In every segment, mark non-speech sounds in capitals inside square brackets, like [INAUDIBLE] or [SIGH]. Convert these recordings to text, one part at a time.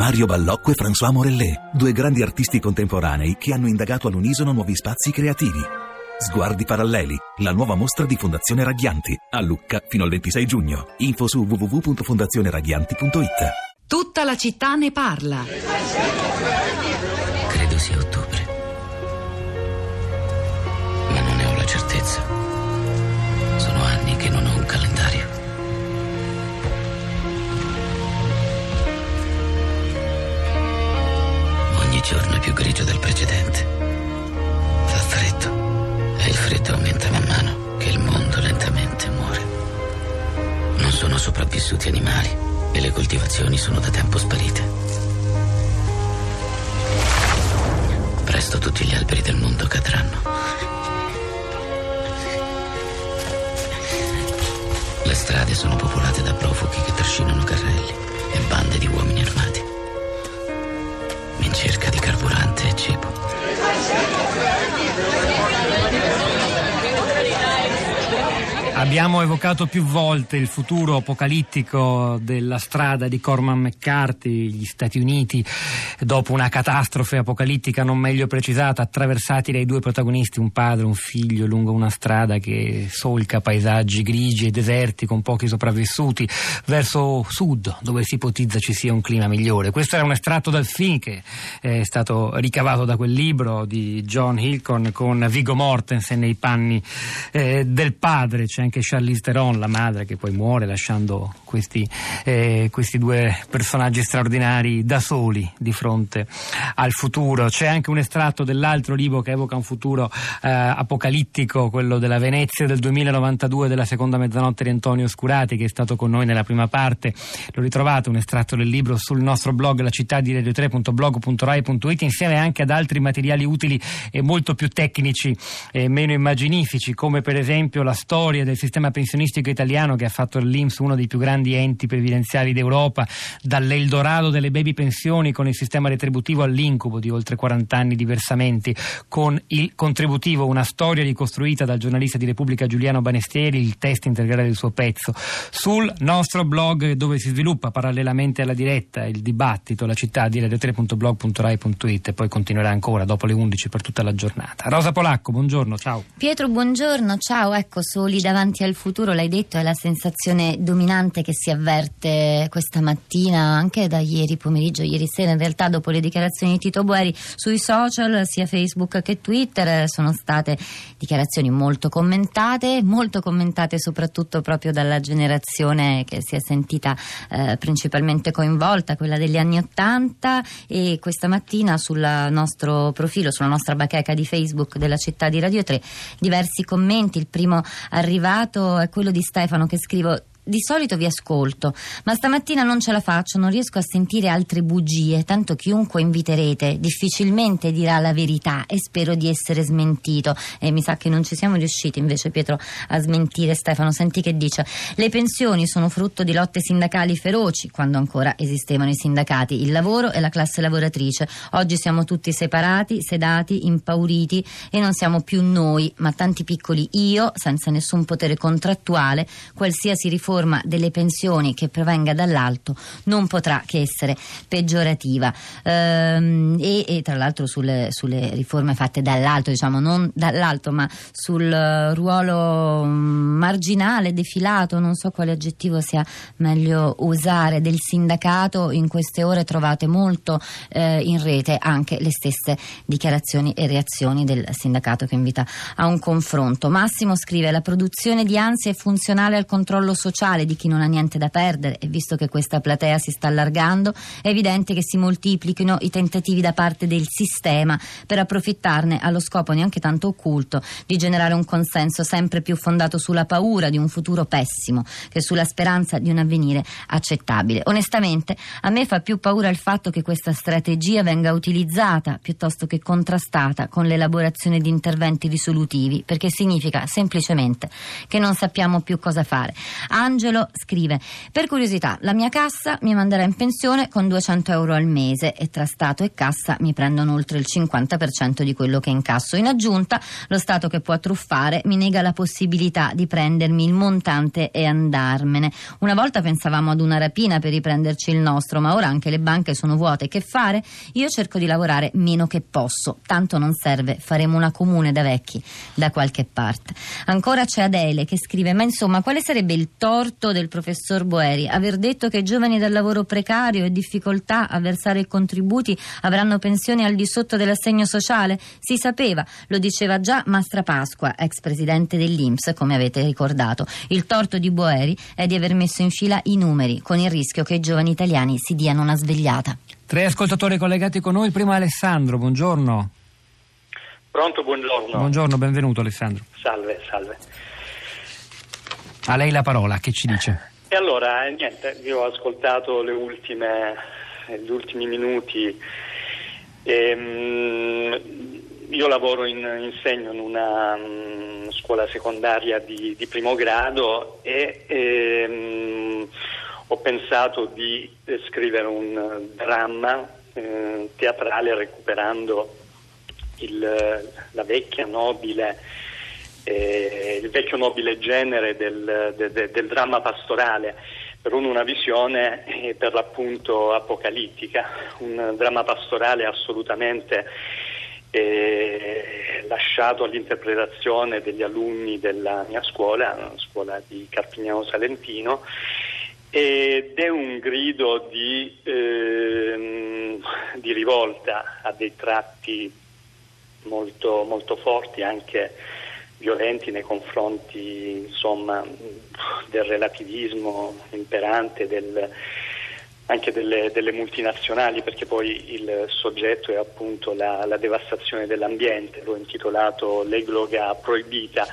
Mario Ballocco e François Morellet, due grandi artisti contemporanei che hanno indagato all'unisono nuovi spazi creativi. Sguardi paralleli, la nuova mostra di Fondazione Raghianti, a Lucca fino al 26 giugno. Info su www.fondazioneraghianti.it. Tutta la città ne parla. Credo sia ottobre. Ma non ne ho la certezza. Alberi del mondo cadranno. Le strade sono popolate da profughi che trascinano Abbiamo evocato più volte il futuro apocalittico della strada di Corman McCarthy, gli Stati Uniti, dopo una catastrofe apocalittica non meglio precisata, attraversati dai due protagonisti, un padre e un figlio, lungo una strada che solca paesaggi grigi e deserti con pochi sopravvissuti, verso sud, dove si ipotizza ci sia un clima migliore. Questo era un estratto dal film che è stato ricavato da quel libro di John Hilcon con Vigo Mortensen nei panni eh, del padre. C'è anche Charlize Theron, la madre, che poi muore lasciando questi, eh, questi due personaggi straordinari da soli di fronte al futuro. C'è anche un estratto dell'altro libro che evoca un futuro eh, apocalittico, quello della Venezia del 2092 della seconda mezzanotte di Antonio Scurati, che è stato con noi nella prima parte. Lo ritrovate un estratto del libro sul nostro blog, la città di radio3.blog.rai.it, insieme anche ad altri materiali utili e molto più tecnici e meno immaginifici, come per esempio la storia del sistema pensionistico italiano che ha fatto l'Inps uno dei più grandi enti previdenziali d'Europa, dall'Eldorado delle baby pensioni con il sistema retributivo all'incubo di oltre 40 anni di versamenti, con il contributivo Una storia ricostruita dal giornalista di Repubblica Giuliano Banestieri, il test integrale del suo pezzo. Sul nostro blog dove si sviluppa parallelamente alla diretta il dibattito, la città di radio3.blog.rai.it e poi continuerà ancora dopo le 11 per tutta la giornata. Rosa Polacco, buongiorno, ciao. Pietro, buongiorno, ciao, ecco, soli davanti davanti al futuro, l'hai detto, è la sensazione dominante che si avverte questa mattina, anche da ieri pomeriggio, ieri sera, in realtà dopo le dichiarazioni di Tito Boeri sui social, sia Facebook che Twitter, sono state dichiarazioni molto commentate, molto commentate soprattutto proprio dalla generazione che si è sentita eh, principalmente coinvolta, quella degli anni Ottanta e questa mattina sul nostro profilo, sulla nostra bacheca di Facebook della città di Radio 3, diversi commenti, il primo arrivato arrivato è quello di Stefano che scrivo di solito vi ascolto, ma stamattina non ce la faccio, non riesco a sentire altre bugie, tanto chiunque inviterete difficilmente dirà la verità e spero di essere smentito. E mi sa che non ci siamo riusciti invece Pietro a smentire Stefano, senti che dice. Le pensioni sono frutto di lotte sindacali feroci, quando ancora esistevano i sindacati, il lavoro e la classe lavoratrice. Oggi siamo tutti separati, sedati, impauriti e non siamo più noi, ma tanti piccoli io, senza nessun potere contrattuale, qualsiasi riforma riforma delle pensioni che provenga dall'alto non potrà che essere peggiorativa ehm, e, e, tra l'altro sulle, sulle, riforme fatte dall'alto, diciamo non dall'alto ma sul ruolo marginale, defilato, non so quale aggettivo sia meglio usare, del sindacato in queste ore trovate molto eh, in rete anche le stesse dichiarazioni e reazioni del sindacato che invita a un confronto. Massimo scrive la produzione di ansia è funzionale al controllo sociale sociale di chi non ha niente da perdere e visto che questa platea si sta allargando è evidente che si moltiplichino i tentativi da parte del sistema per approfittarne allo scopo neanche tanto occulto di generare un consenso sempre più fondato sulla paura di un futuro pessimo che sulla speranza di un avvenire accettabile. Onestamente a me fa più paura il fatto che questa strategia venga utilizzata piuttosto che contrastata con l'elaborazione di interventi risolutivi perché significa semplicemente che non sappiamo più cosa fare. Anzi, Angelo scrive: Per curiosità, la mia cassa mi manderà in pensione con 200 euro al mese e tra Stato e cassa mi prendono oltre il 50% di quello che incasso. In aggiunta, lo Stato che può truffare mi nega la possibilità di prendermi il montante e andarmene. Una volta pensavamo ad una rapina per riprenderci il nostro, ma ora anche le banche sono vuote. Che fare? Io cerco di lavorare meno che posso, tanto non serve, faremo una comune da vecchi da qualche parte. Ancora c'è Adele che scrive: Ma insomma, quale sarebbe il torto del professor Boeri? Aver detto che i giovani dal lavoro precario e difficoltà a versare i contributi avranno pensioni al di sotto dell'assegno sociale? Si sapeva, lo diceva già Mastra Pasqua, ex presidente dell'Inps, come avete ricordato. Il torto di Boeri è di aver messo in fila i numeri, con il rischio che i giovani italiani si diano una svegliata. Tre ascoltatori collegati con noi, il primo è Alessandro, buongiorno. Pronto, buongiorno. Buongiorno, benvenuto Alessandro. Salve, salve. A lei la parola, che ci dice? E allora, niente, io ho ascoltato ultime, gli ultimi minuti. Ehm, io lavoro in, insegno in una um, scuola secondaria di, di, primo grado e ehm, ho pensato di scrivere un dramma eh, teatrale recuperando il, la vecchia nobile, eh, il vecchio nobile genere del, de, de, del dramma pastorale per una visione eh, per l'appunto apocalittica, un dramma pastorale assolutamente eh, lasciato all'interpretazione degli alunni della mia scuola, una scuola di Carpignano Salentino, ed è un grido di, eh, di rivolta a dei tratti molto, molto forti, anche violenti nei confronti insomma, del relativismo imperante, del, anche delle, delle, multinazionali, perché poi il soggetto è appunto la, la devastazione dell'ambiente, l'ho intitolato L'egloga proibita.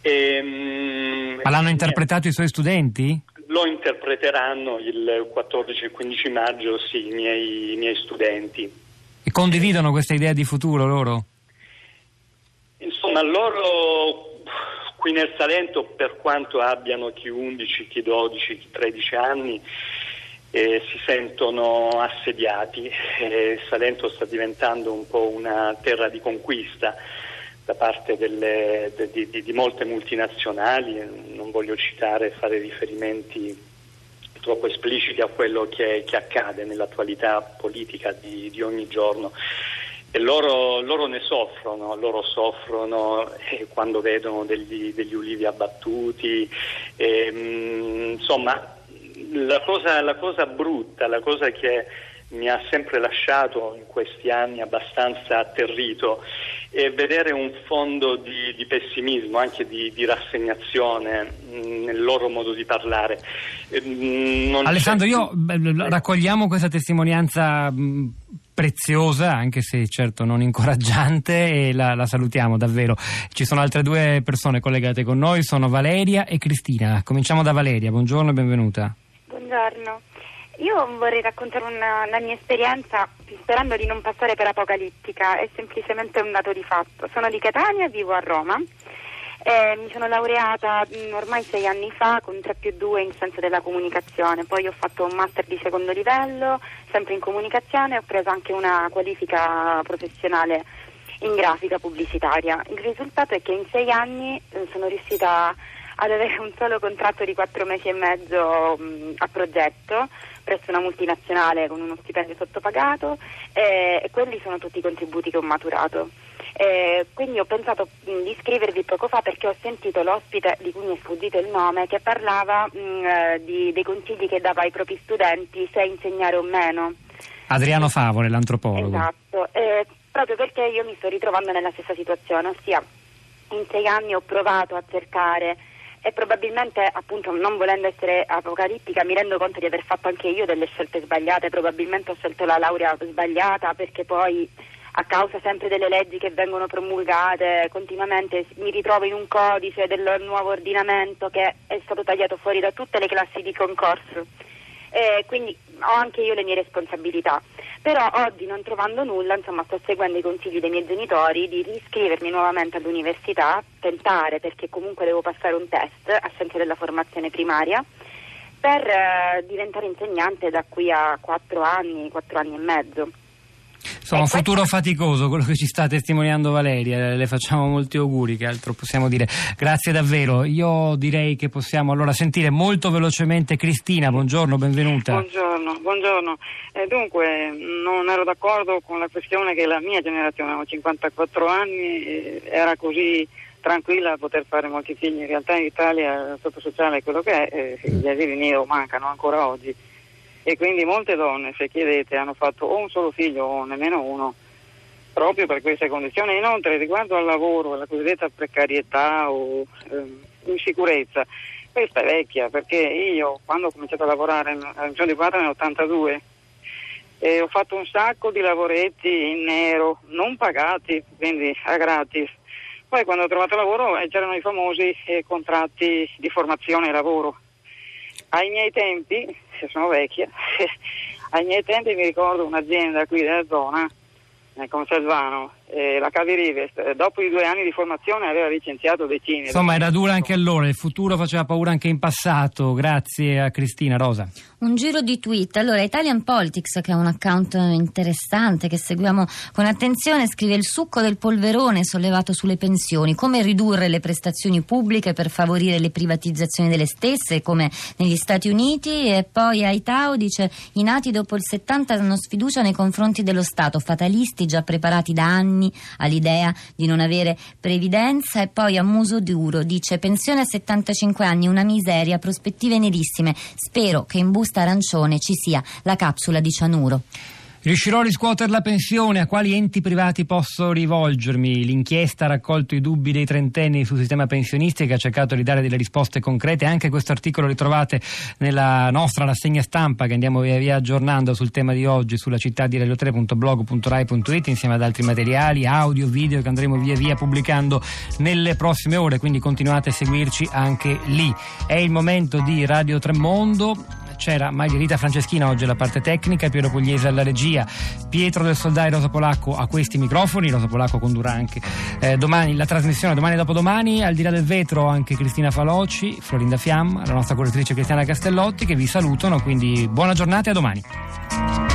E, ehm, Ma l'hanno interpretato i suoi studenti? Lo interpreteranno il 14 e 15 maggio, sì, i miei, i miei studenti. E condividono questa idea di futuro loro? Insomma, loro qui nel Salento, per quanto abbiano chi 11, chi 12, chi 13 anni, eh, si sentono assediati. Eh, Salento sta diventando un po' una terra di conquista da parte delle, de, di, di, molte multinazionali, non voglio citare e fare riferimenti troppo espliciti a quello che, che accade nell'attualità politica di, di ogni giorno. E loro, loro, ne soffrono, loro soffrono eh, quando vedono degli, degli ulivi abbattuti, e, mh, mm, insomma la cosa, la cosa, brutta, la cosa che mi ha sempre lasciato in questi anni abbastanza atterrito è vedere un fondo di, di pessimismo, anche di, di rassegnazione mh, mm, nel loro modo di parlare. Mh, Alessandro, io raccogliamo questa testimonianza mh, preziosa, anche se certo non incoraggiante, e la, la, salutiamo davvero. Ci sono altre due persone collegate con noi, sono Valeria e Cristina. Cominciamo da Valeria, buongiorno e benvenuta. Buongiorno. Io vorrei raccontare una, la mia esperienza sperando di non passare per apocalittica, è semplicemente un dato di fatto. Sono di Catania vivo a Roma. Eh, mi sono laureata mh, mm, ormai sei anni fa con 3 più 2 in senso della comunicazione, poi ho fatto un master di secondo livello, sempre in comunicazione, e ho preso anche una qualifica professionale in grafica pubblicitaria. Il risultato è che in sei anni eh, sono riuscita ad avere un solo contratto di quattro mesi e mezzo mh, a progetto presso una multinazionale con uno stipendio sottopagato eh, e quelli sono tutti i contributi che ho maturato. Eh, quindi ho pensato mh, di scrivervi poco fa perché ho sentito l'ospite di cui mi è sfuggito il nome che parlava mh, eh, di, dei consigli che dava ai propri studenti se insegnare o meno. Adriano Favore, l'antropologo. Esatto, eh, proprio perché io mi sto ritrovando nella stessa situazione, ossia in sei anni ho provato a cercare e probabilmente appunto non volendo essere apocalittica mi rendo conto di aver fatto anche io delle scelte sbagliate, probabilmente ho scelto la laurea sbagliata perché poi a causa sempre delle leggi che vengono promulgate continuamente mi ritrovo in un codice del nuovo ordinamento che è stato tagliato fuori da tutte le classi di concorso eh, quindi ho anche io le mie responsabilità. Però oggi non trovando nulla, insomma, sto seguendo i consigli dei miei genitori di riscrivermi nuovamente all'università, tentare perché comunque devo passare un test a senso della formazione primaria per eh, diventare insegnante da qui a quattro anni, quattro anni e mezzo. Insomma, un futuro faticoso quello che ci sta testimoniando Valeria, le facciamo molti auguri, che altro possiamo dire. Grazie davvero. Io direi che possiamo allora sentire molto velocemente Cristina, buongiorno, benvenuta. Buongiorno, buongiorno. Eh, dunque, non ero d'accordo con la questione che la mia generazione, ho 54 anni, eh, era così tranquilla a poter fare molti figli. In realtà in Italia il stato sociale è quello che è, eh, gli asili nero mancano ancora oggi e quindi molte donne, se chiedete, hanno fatto o un solo figlio o nemmeno uno proprio per queste condizioni. Inoltre, riguardo al lavoro, alla cosiddetta precarietà o eh, insicurezza, questa è vecchia perché io quando ho cominciato a lavorare al Liceo di Padre nel 82 eh, ho fatto un sacco di lavoretti in nero, non pagati, quindi a gratis. Poi quando ho trovato lavoro eh, c'erano i famosi eh, contratti di formazione e lavoro. Ai miei tempi se sono vecchia, [LAUGHS] ai miei tempi mi ricordo un'azienda qui della zona, nel Conselvano, eh, la Cavi Rivest, eh, dopo i due anni di formazione aveva licenziato decine. Insomma, era dura anche allora, il futuro faceva paura anche in passato. Grazie a Cristina Rosa. Un giro di tweet. Allora, Italian Politics, che è un account interessante che seguiamo con attenzione, scrive il succo del polverone sollevato sulle pensioni, come ridurre le prestazioni pubbliche per favorire le privatizzazioni delle stesse, come negli Stati Uniti. E poi Aitao dice: i nati dopo il 70 hanno sfiducia nei confronti dello Stato, fatalisti già preparati da anni anni all'idea di non avere previdenza e poi a muso duro dice pensione a 75 anni, una miseria, prospettive nerissime. Spero che in busta arancione ci sia la capsula di cianuro. Riuscirò a riscuotere la pensione? A quali enti privati posso rivolgermi? L'inchiesta ha raccolto i dubbi dei trentenni sul sistema pensionistico e ha cercato di dare delle risposte concrete. Anche questo articolo lo trovate nella nostra rassegna stampa che andiamo via via aggiornando sul tema di oggi sulla città di radio3.blog.rai.it insieme ad altri materiali, audio, video che andremo via via pubblicando nelle prossime ore, quindi continuate a seguirci anche lì. È il momento di Radio Tremondo c'era Margherita Franceschina oggi alla parte tecnica, Piero Pugliese alla regia, Pietro del Soldai Rosa Polacco a questi microfoni, Rosa Polacco condurrà anche eh, domani la trasmissione, domani e dopodomani, al di là del vetro anche Cristina Faloci, Florinda Fiamma, la nostra correttrice Cristiana Castellotti che vi salutano, quindi buona giornata e a domani.